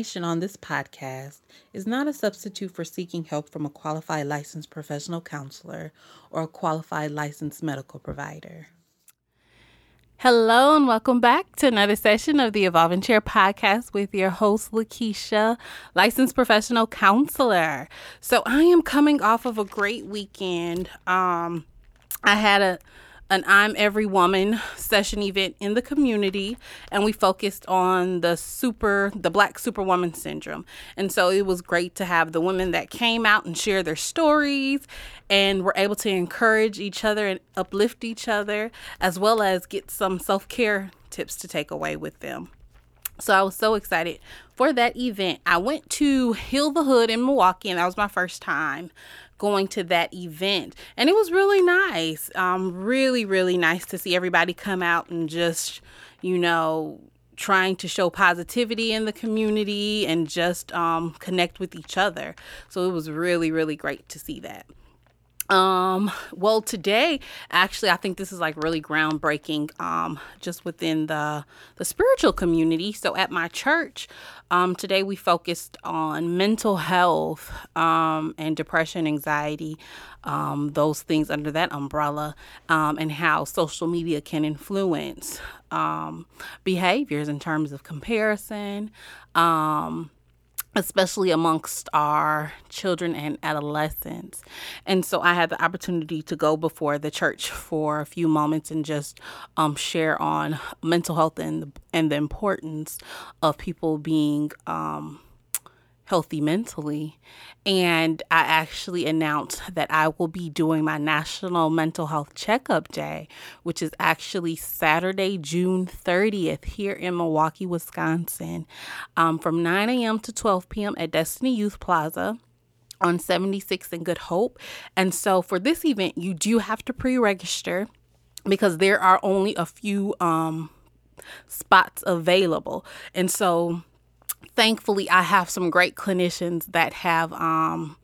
Information on this podcast is not a substitute for seeking help from a qualified licensed professional counselor or a qualified licensed medical provider. Hello, and welcome back to another session of the Evolving Chair podcast with your host, Lakiesha, licensed professional counselor. So, I am coming off of a great weekend. Um, I had a an I'm Every Woman session event in the community, and we focused on the super, the Black Superwoman syndrome. And so it was great to have the women that came out and share their stories and were able to encourage each other and uplift each other, as well as get some self care tips to take away with them. So I was so excited for that event. I went to Heal the Hood in Milwaukee, and that was my first time going to that event. And it was really nice. Um, really, really nice to see everybody come out and just, you know, trying to show positivity in the community and just um, connect with each other. So it was really, really great to see that. Um, well, today, actually, I think this is like really groundbreaking, um, just within the, the spiritual community. So at my church, um, today we focused on mental health, um, and depression, anxiety, um, those things under that umbrella, um, and how social media can influence, um, behaviors in terms of comparison, um, especially amongst our children and adolescents. And so I had the opportunity to go before the church for a few moments and just um, share on mental health and and the importance of people being um, healthy mentally. And I actually announced that I will be doing my National Mental Health Checkup Day, which is actually Saturday, June 30th, here in Milwaukee, Wisconsin, um, from 9 a.m. to 12 p.m. at Destiny Youth Plaza on 76 and Good Hope. And so for this event, you do have to pre register because there are only a few um, spots available. And so thankfully, I have some great clinicians that have um,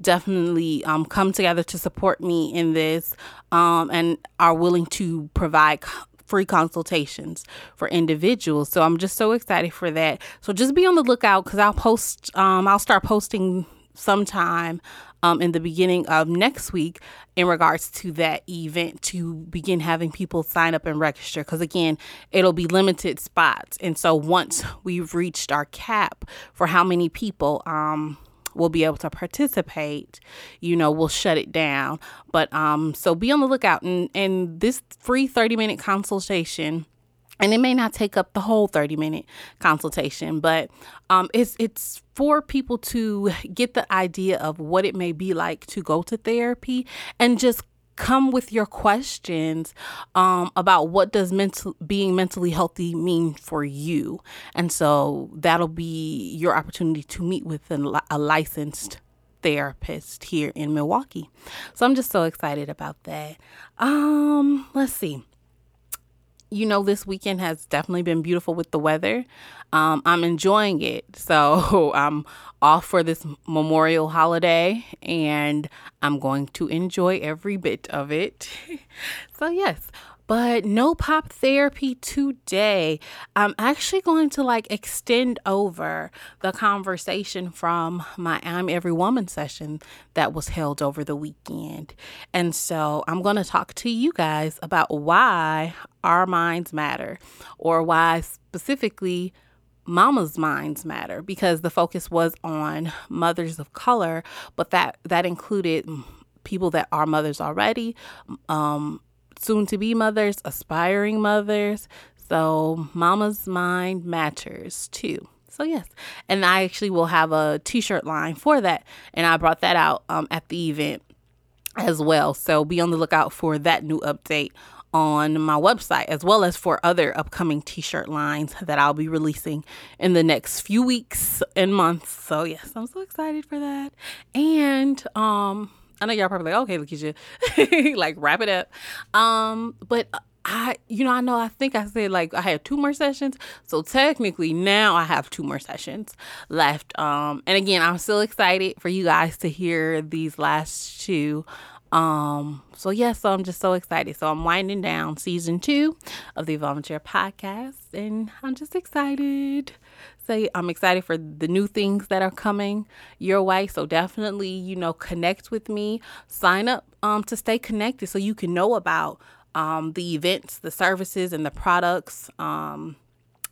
definitely um, come together to support me in this um, and are willing to provide free consultations for individuals. So I'm just so excited for that. So just be on the lookout because I'll post, um, I'll start posting sometime um, in the beginning of next week in regards to that event to begin having people sign up and register. Because again, it'll be limited spots. And so once we've reached our cap for how many people, um, will be able to participate, you know, we'll shut it down. But um so be on the lookout and and this free 30 minute consultation and it may not take up the whole 30 minute consultation but um, it's it's for people to get the idea of what it may be like to go to therapy and just come with your questions um, about what does mental being mentally healthy mean for you. And so that'll be your opportunity to meet with a, a licensed therapist here in milwaukee. So i'm just so excited about that. Um let's see you know, this weekend has definitely been beautiful with the weather. Um, I'm enjoying it. So I'm off for this memorial holiday and I'm going to enjoy every bit of it. so, yes, but no pop therapy today. I'm actually going to like extend over the conversation from my I'm Every Woman session that was held over the weekend. And so I'm going to talk to you guys about why our minds matter or why specifically mama's minds matter because the focus was on mothers of color but that that included people that are mothers already um, soon to be mothers, aspiring mothers. So, mama's mind matters too. So, yes. And I actually will have a t shirt line for that. And I brought that out um, at the event as well. So, be on the lookout for that new update on my website as well as for other upcoming t-shirt lines that I'll be releasing in the next few weeks and months. So yes, I'm so excited for that. And um I know y'all probably like, okay, Lakiesha, like wrap it up. Um, but I, you know, I know, I think I said like I had two more sessions. So technically now I have two more sessions left. Um, and again, I'm still excited for you guys to hear these last two Um, so yeah, so I'm just so excited. So I'm winding down season two of the Evolving Chair podcast, and I'm just excited. So I'm excited for the new things that are coming your way. So definitely, you know, connect with me. Sign up um to stay connected so you can know about um the events, the services, and the products. Um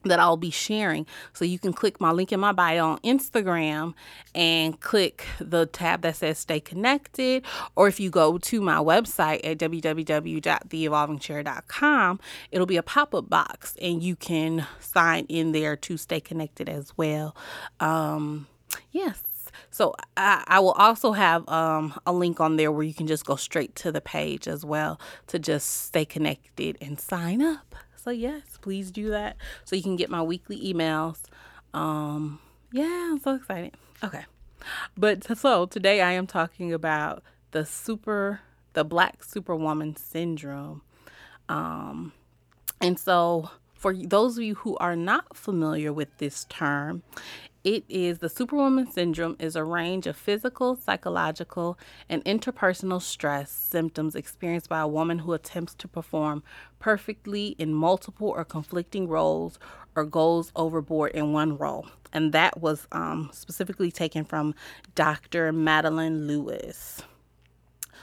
that I'll be sharing. So you can click my link in my bio on Instagram and click the tab that says stay connected. Or if you go to my website at www.theevolvingchair.com, it'll be a pop up box and you can sign in there to stay connected as well. Um, yes. So I, I, will also have um, a link on there where you can just go straight to the page as well to just stay connected and sign up. Yes, please do that so you can get my weekly emails. Um, yeah, I'm so excited. Okay. But so today I am talking about the super the black superwoman syndrome. Um, and so for those of you who are not familiar with this term, it is the Superwoman syndrome is a range of physical, psychological, and interpersonal stress symptoms experienced by a woman who attempts to perform perfectly in multiple or conflicting roles or goes overboard in one role. And that was um, specifically taken from Dr. Madeline Lewis.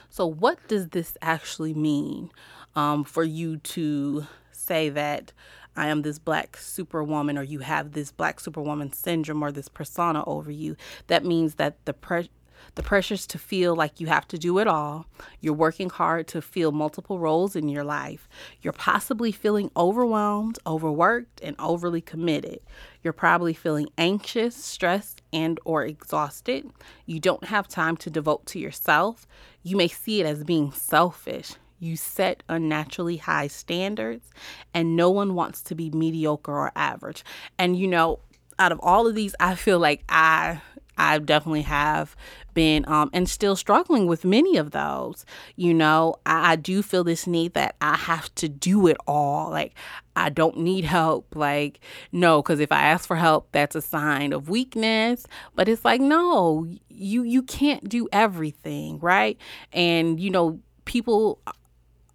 So, what does this actually mean um, for you to say that I am this black superwoman or you have this black superwoman syndrome or this persona over you. That means that the pre- the pressures to feel like you have to do it all. You're working hard to fill multiple roles in your life. You're possibly feeling overwhelmed, overworked, and overly committed. You're probably feeling anxious, stressed, and or exhausted. You don't have time to devote to yourself. You may see it as being selfish. You set unnaturally high standards, and no one wants to be mediocre or average. And you know, out of all of these, I feel like I I definitely have been um, and still struggling with many of those. You know, I, I, do feel this need that I have to do it all. Like, I don't need help. Like, no, because if I ask for help, that's a sign of weakness. But it's like, no, you you can't do everything, right? And you know, people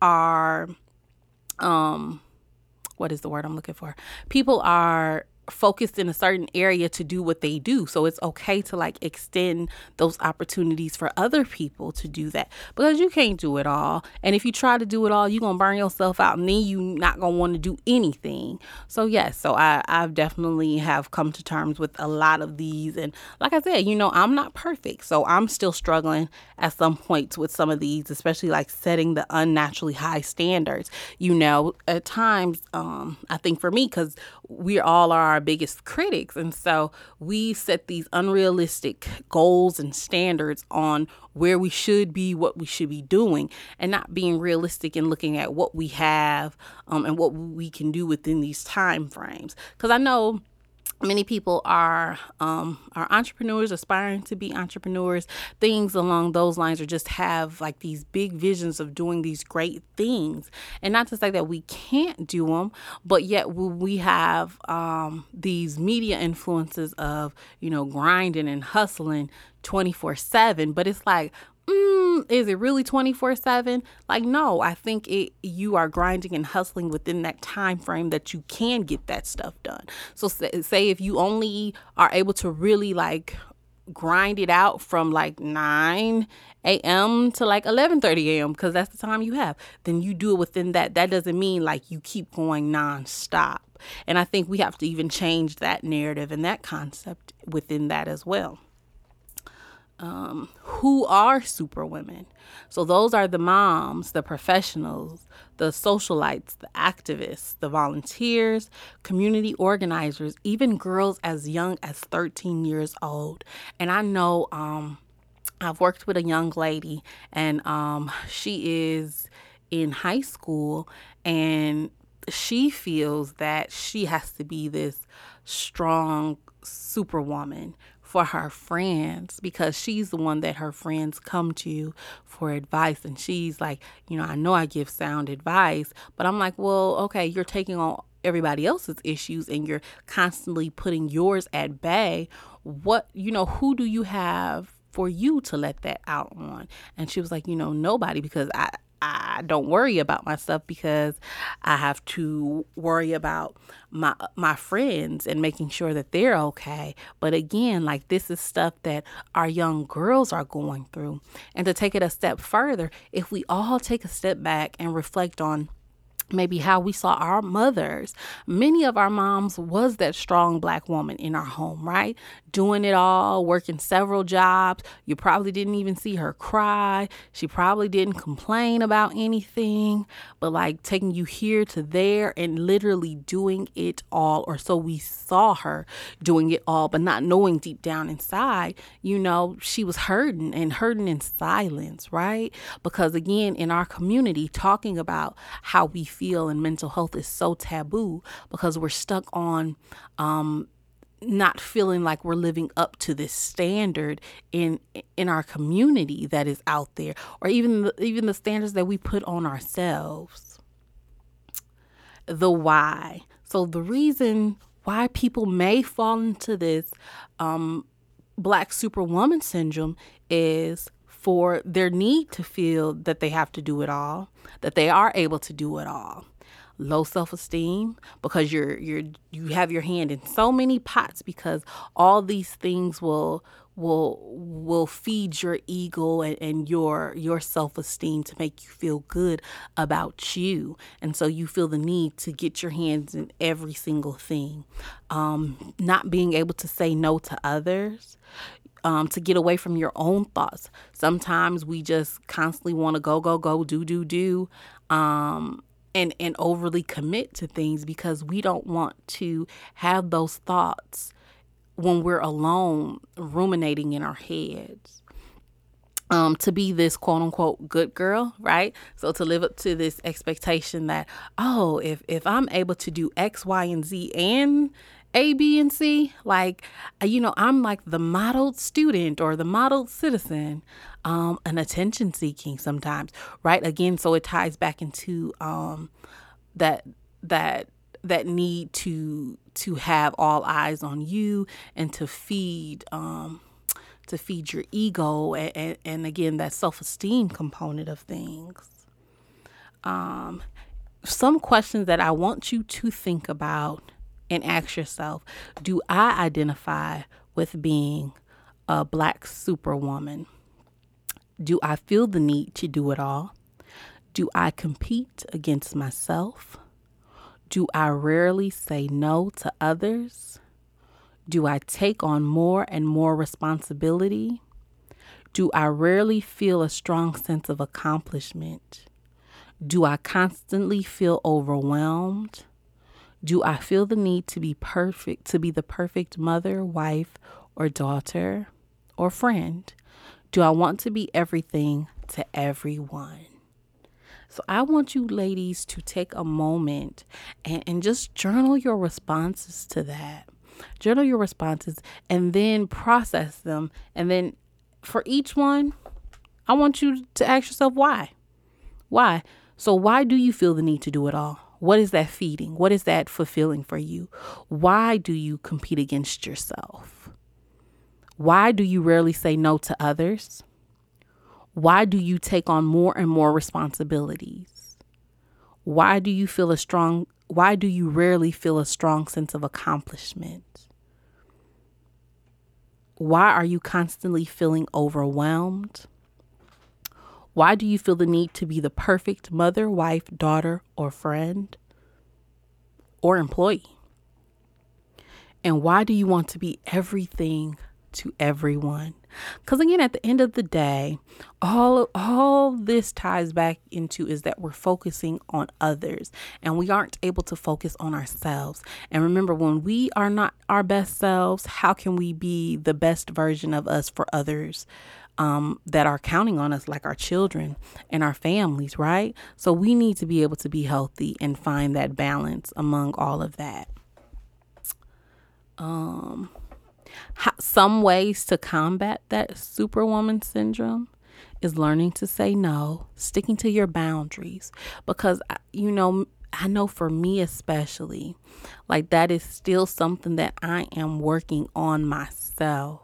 are um what is the word I'm looking for? People are focused in a certain area to do what they do. So it's okay to like extend those opportunities for other people to do that because you can't do it all. And if you try to do it all, you're going to burn yourself out and then you're not going to want to do anything. So yes, so I I've definitely have come to terms with a lot of these and like I said, you know, I'm not perfect. So I'm still struggling at some points with some of these, especially like setting the unnaturally high standards. You know, at times um I think for me cuz we all are our biggest critics. And so we set these unrealistic goals and standards on where we should be, what we should be doing, and not being realistic and looking at what we have um, and what we can do within these time frames. Because I know many people are um, are entrepreneurs aspiring to be entrepreneurs. Things along those lines or just have like these big visions of doing these great things. And not to say that we can't do them but yet we have um, these media influences of you know grinding and hustling 24 7 but it's like mm, is it really 24 7 like no i think it you are grinding and hustling within that time frame that you can get that stuff done so say, say if you only are able to really like grind it out from like 9 a.m. to like 11:30 a.m. because that's the time you have then you do it within that that doesn't mean like you keep going nonstop and I think we have to even change that narrative and that concept within that as well um, who are superwomen. So those are the moms, the professionals, the socialites, the activists, the volunteers, community organizers, even girls as young as 13 years old. And I know um, I've worked with a young lady, and um, she is in high school, and she feels that she has to be this strong superwoman for her friends because she's the one that her friends come to for advice. And she's like, you know, I know I give sound advice, but I'm like, well, okay, you're taking on everybody else's issues and you're constantly putting yours at bay. What, you know, who do you have for you to let that out on? And she was like, you know, nobody because I I don't worry about my stuff because I have to worry about my my friends and making sure that they're okay. But again, like this is stuff that our young girls are going through. And to take it a step further, if we all take a step back and reflect on maybe how we saw our mothers. Many of our moms was that strong black woman in our home right? Doing it all working several jobs. You probably didn't even see her cry. She probably didn't complain about anything but like taking you here to there and literally doing it all or so we saw her doing it all but not knowing deep down inside you know she was hurting and hurting in silence right? Because again in our community talking about how we feel feel and mental health is so taboo because we're stuck on um, not feeling like we're living up to this standard in in our community that is out there or even the, even the standards that we put on ourselves. The why. So the reason why people may fall into this um, black superwoman syndrome is for their need to feel that they have to do it all, that they are able to do it all. Low self-esteem because you're you're you have your hand in so many pots because all these things will will will feed your ego and, and your your self-esteem to make you feel good about you and so you feel the need to get your hands in every single thing um, not being able to say no to others um, to get away from your own thoughts. Sometimes we just constantly want to go, go, go, do, do, do, um, and and overly commit to things because we don't want to have those thoughts when we're alone, ruminating in our heads. Um, to be this quote unquote good girl, right? So to live up to this expectation that, oh, if if I'm able to do X, Y, and Z and a, B, and C. Like, uh, you know, I'm like the modeled student or the modeled citizen, um, an attention seeking sometimes, right? Again, so it ties back into um, that that that need to to have all eyes on you and to feed um, to feed your ego and, and, and again that self-esteem component of things um, some questions that i want you to think about and ask yourself Do I identify with being a black superwoman? Do I feel the need to do it all? Do I compete against myself? Do I rarely say no to others? Do I take on more and more responsibility? Do I rarely feel a strong sense of accomplishment? Do I constantly feel overwhelmed? Do I feel the need to be perfect, to be the perfect mother, wife, or daughter, or friend? Do I want to be everything to everyone? So I want you ladies to take a moment and, and just journal your responses to that. Journal your responses and then process them. And then for each one, I want you to ask yourself why. Why? So, why do you feel the need to do it all? What is that feeding? What is that fulfilling for you? Why do you compete against yourself? Why do you rarely say no to others? Why do you take on more and more responsibilities? Why do you feel a strong why do you rarely feel a strong sense of accomplishment? Why are you constantly feeling overwhelmed? Why do you feel the need to be the perfect mother, wife, daughter, or friend or employee? And why do you want to be everything to everyone? Because again, at the end of the day, all all this ties back into is that we're focusing on others and we aren't able to focus on ourselves. And remember, when we are not our best selves, how can we be the best version of us for others? Um, that are counting on us, like our children and our families, right? So we need to be able to be healthy and find that balance among all of that. Um, some ways to combat that superwoman syndrome is learning to say no, sticking to your boundaries, because you know I know for me especially, like that is still something that I am working on myself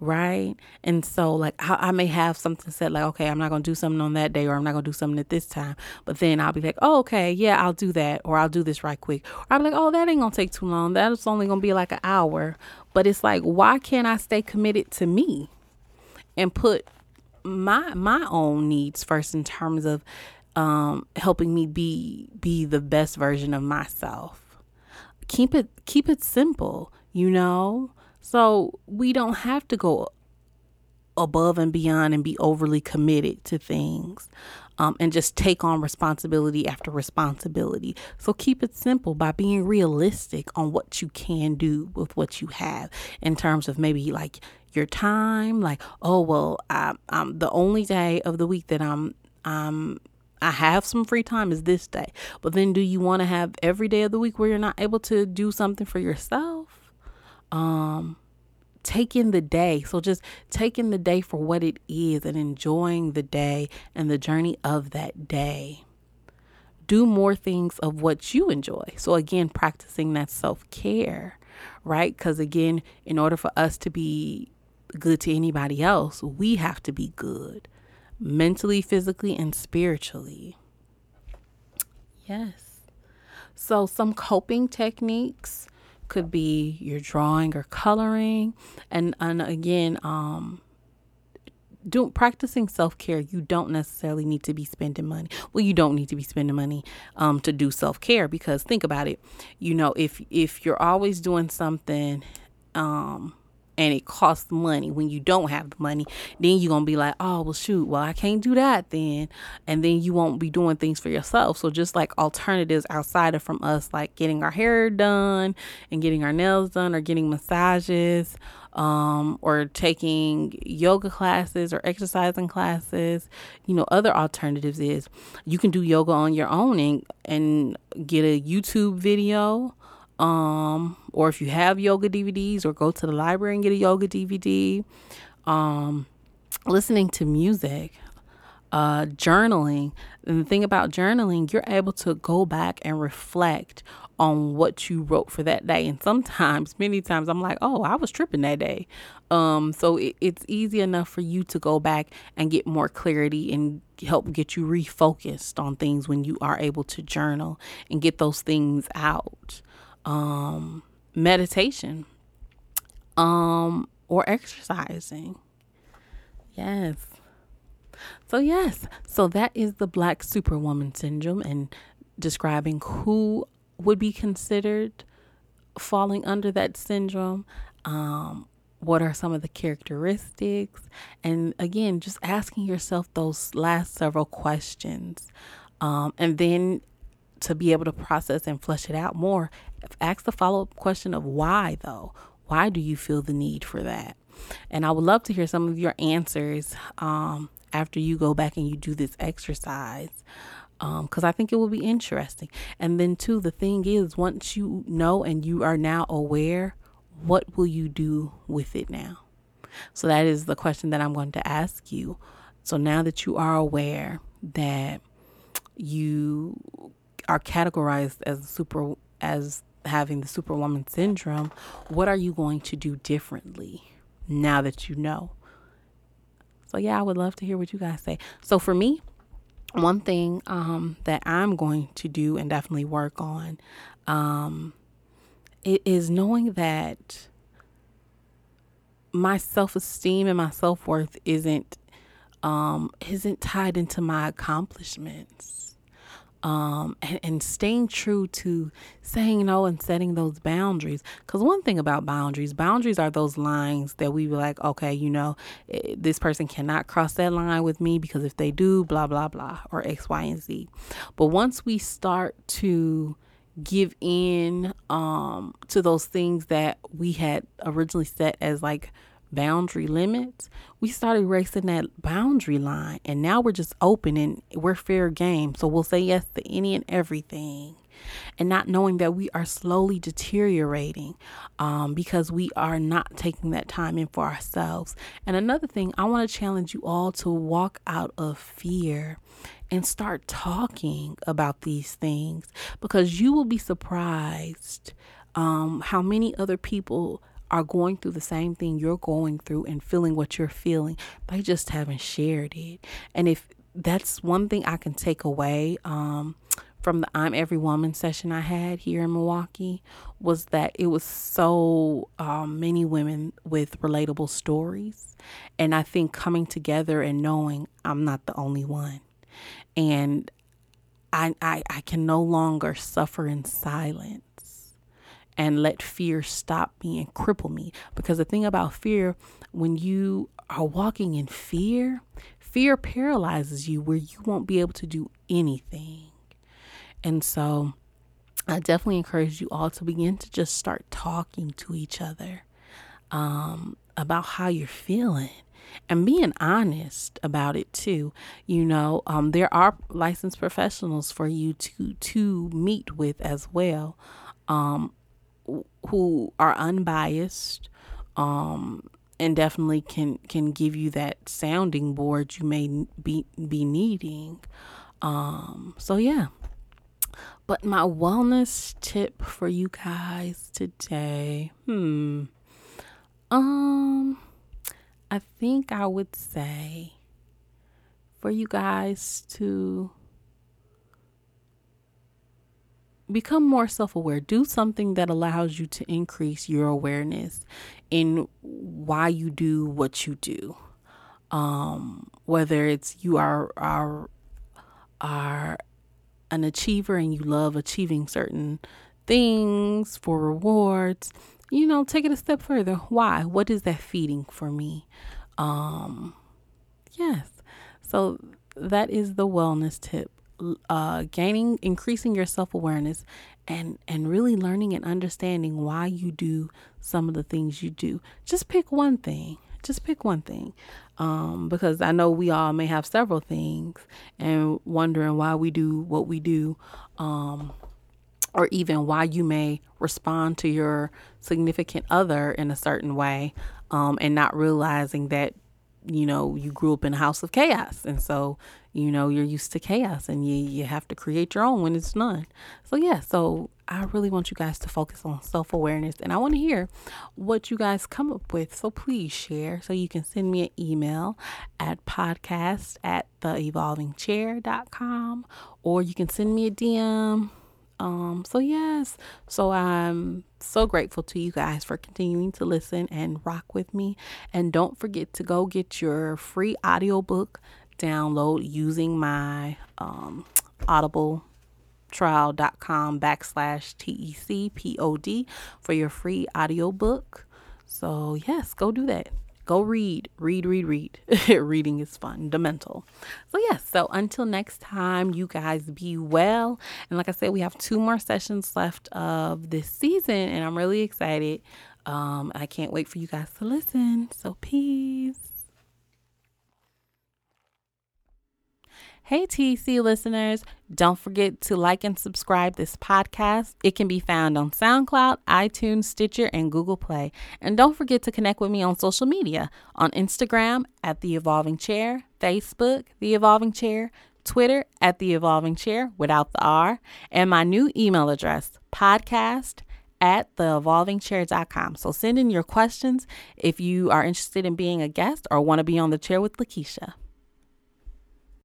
right? And so, like, I, I, may have something said, like, okay, I'm not going to do something on that day, or I'm not going to do something at this time. But then I'll be like, oh, okay, yeah, I'll do that, or I'll do this right quick. Or be like, oh, that ain't going to take too long. That's only going to be like an hour. But it's like, why can't I stay committed to me and put my my own needs first in terms of um, helping me be be the best version of myself. Keep it keep it simple, you know. So we don't have to go above and beyond and be overly committed to things um, and just take on responsibility after responsibility. So keep it simple by being realistic on what you can do with what you have in terms of maybe like your time. Like, oh well, I, I'm the only day of the week that I'm I'm I have some free time is this day. But then do you want to have every day of the week where you're not able to do something for yourself? Um taking the day. So just taking the day for what it is and enjoying the day and the journey of that day. Do more things of what you enjoy. So again, practicing that self-care, right? Cuz again, in order for us to be good to anybody else, we have to be good mentally, physically, and spiritually. Yes. So, some coping techniques could be your drawing or coloring. And, and again, um, doing practicing self-care you don't necessarily need to be spending money well you don't need to be spending money um, to do self-care because think about it you know if if you're always doing something um, and it costs money. When you don't have the money then you're gonna be like oh well shoot well i can't do that then. And then you won't be doing things for yourself. So just like alternatives outside of from us like getting our hair done and getting our nails done or getting massages um, or taking yoga classes or exercising classes. You know, other alternatives is you can do yoga on your own and and get a YouTube video um, or if you have yoga DVDs, or go to the library and get a yoga DVD. Um, listening to music, uh, journaling. And the thing about journaling, you're able to go back and reflect on what you wrote for that day. And sometimes, many times, I'm like, oh, I was tripping that day. Um, so it, it's easy enough for you to go back and get more clarity and help get you refocused on things when you are able to journal and get those things out um, meditation, um, or exercising. Yes. So, yes, so that is the Black Superwoman syndrome and describing who would be considered falling under that syndrome. Um, what are some of the characteristics? And again, just asking yourself those last several questions. Um, and then to be able to process and flesh it out more, ask the follow up question of why, though. Why do you feel the need for that? And I would love to hear some of your answers um, after you go back and you do this exercise because um, I think it will be interesting. And then, too, the thing is, once you know and you are now aware, what will you do with it now? So, that is the question that I'm going to ask you. So, now that you are aware that you are categorized as super as having the superwoman syndrome, what are you going to do differently now that you know? So yeah, I would love to hear what you guys say. So for me, one thing um, that I'm going to do and definitely work on um, it is knowing that my self esteem and my self worth isn't um, isn't tied into my accomplishments um, and, and staying true to saying no and setting those boundaries. Because one thing about boundaries, boundaries are those lines that we be like, okay, you know, eh, this person cannot cross that line with me because if they do, blah, blah, blah, or X, Y, and Z. But once we start to give in um, to those things that we had originally set as like boundary limits, we started racing that boundary line. And now we're just open and we're fair game. So we'll say yes to any and everything. And not knowing that we are slowly deteriorating um, because we are not taking that time in for ourselves. And another thing, I want to challenge you all to walk out of fear and start talking about these things because you will be surprised um, how many other people are going through the same thing you're going through and feeling what you're feeling. They just haven't shared it. And if that's one thing I can take away um, from the I'm Every Woman session I had here in Milwaukee was that it was so um, many women with relatable stories. And I think coming together and knowing I'm not the only one. And I, I, I can no longer suffer in silence and let fear stop me and cripple me. Because the thing about fear, when you are walking in fear, fear paralyzes you where you won't be able to do anything. And so I definitely encourage you all to begin to just start talking to each other um, about how you're feeling and being honest about it too. You know, um, there are licensed professionals for you to to meet with as well, um, who are unbiased, um, and definitely can can give you that sounding board you may be be needing. Um, so yeah. But my wellness tip for you guys today, hmm. Um I think I would say for you guys to become more self aware. Do something that allows you to increase your awareness in why you do what you do. Um, whether it's you are are are an achiever and you love achieving certain things for rewards, you know, take it a step further. Why? What is that feeding for me? Um, yes. So that is the wellness tip. Uh, gaining, increasing your self awareness, and and really learning and understanding why you do some of the things you do. Just pick one thing. Just pick one thing, um, because I know we all may have several things, and wondering why we do what we do. Um, or even why you may respond to your significant other in a certain way um, and not realizing that you know you grew up in a house of chaos and so you know you're used to chaos and you you have to create your own when it's none so yeah so i really want you guys to focus on self-awareness and i want to hear what you guys come up with. So please share so you can send me an email at podcast at theevolvingchair.com or you can send me a dm um, so yes, so I'm so grateful to you guys for continuing to listen and rock with me. And don't forget to go get your free audiobook download using my um, audible trial.com backslash TECPOD for your free audiobook. So yes, go do that go read, read, read, read. Reading is fundamental. So, yes, so until next time, you guys be well. And like I said, we have two more sessions left of this season, and I'm really excited. Um, I can't wait for you guys to listen. So, peace. Hey, TC listeners, don't forget to like and subscribe this podcast. It can be found on SoundCloud, iTunes, Stitcher, and Google Play. And don't forget to connect with me on social media on Instagram at The Evolving Chair, Facebook, The Evolving Chair, Twitter at The Evolving Chair without the R, and my new email address, podcast at theevolvingchair.com. So send in your questions if you are interested in being a guest or want to be on the chair with Lakiesha.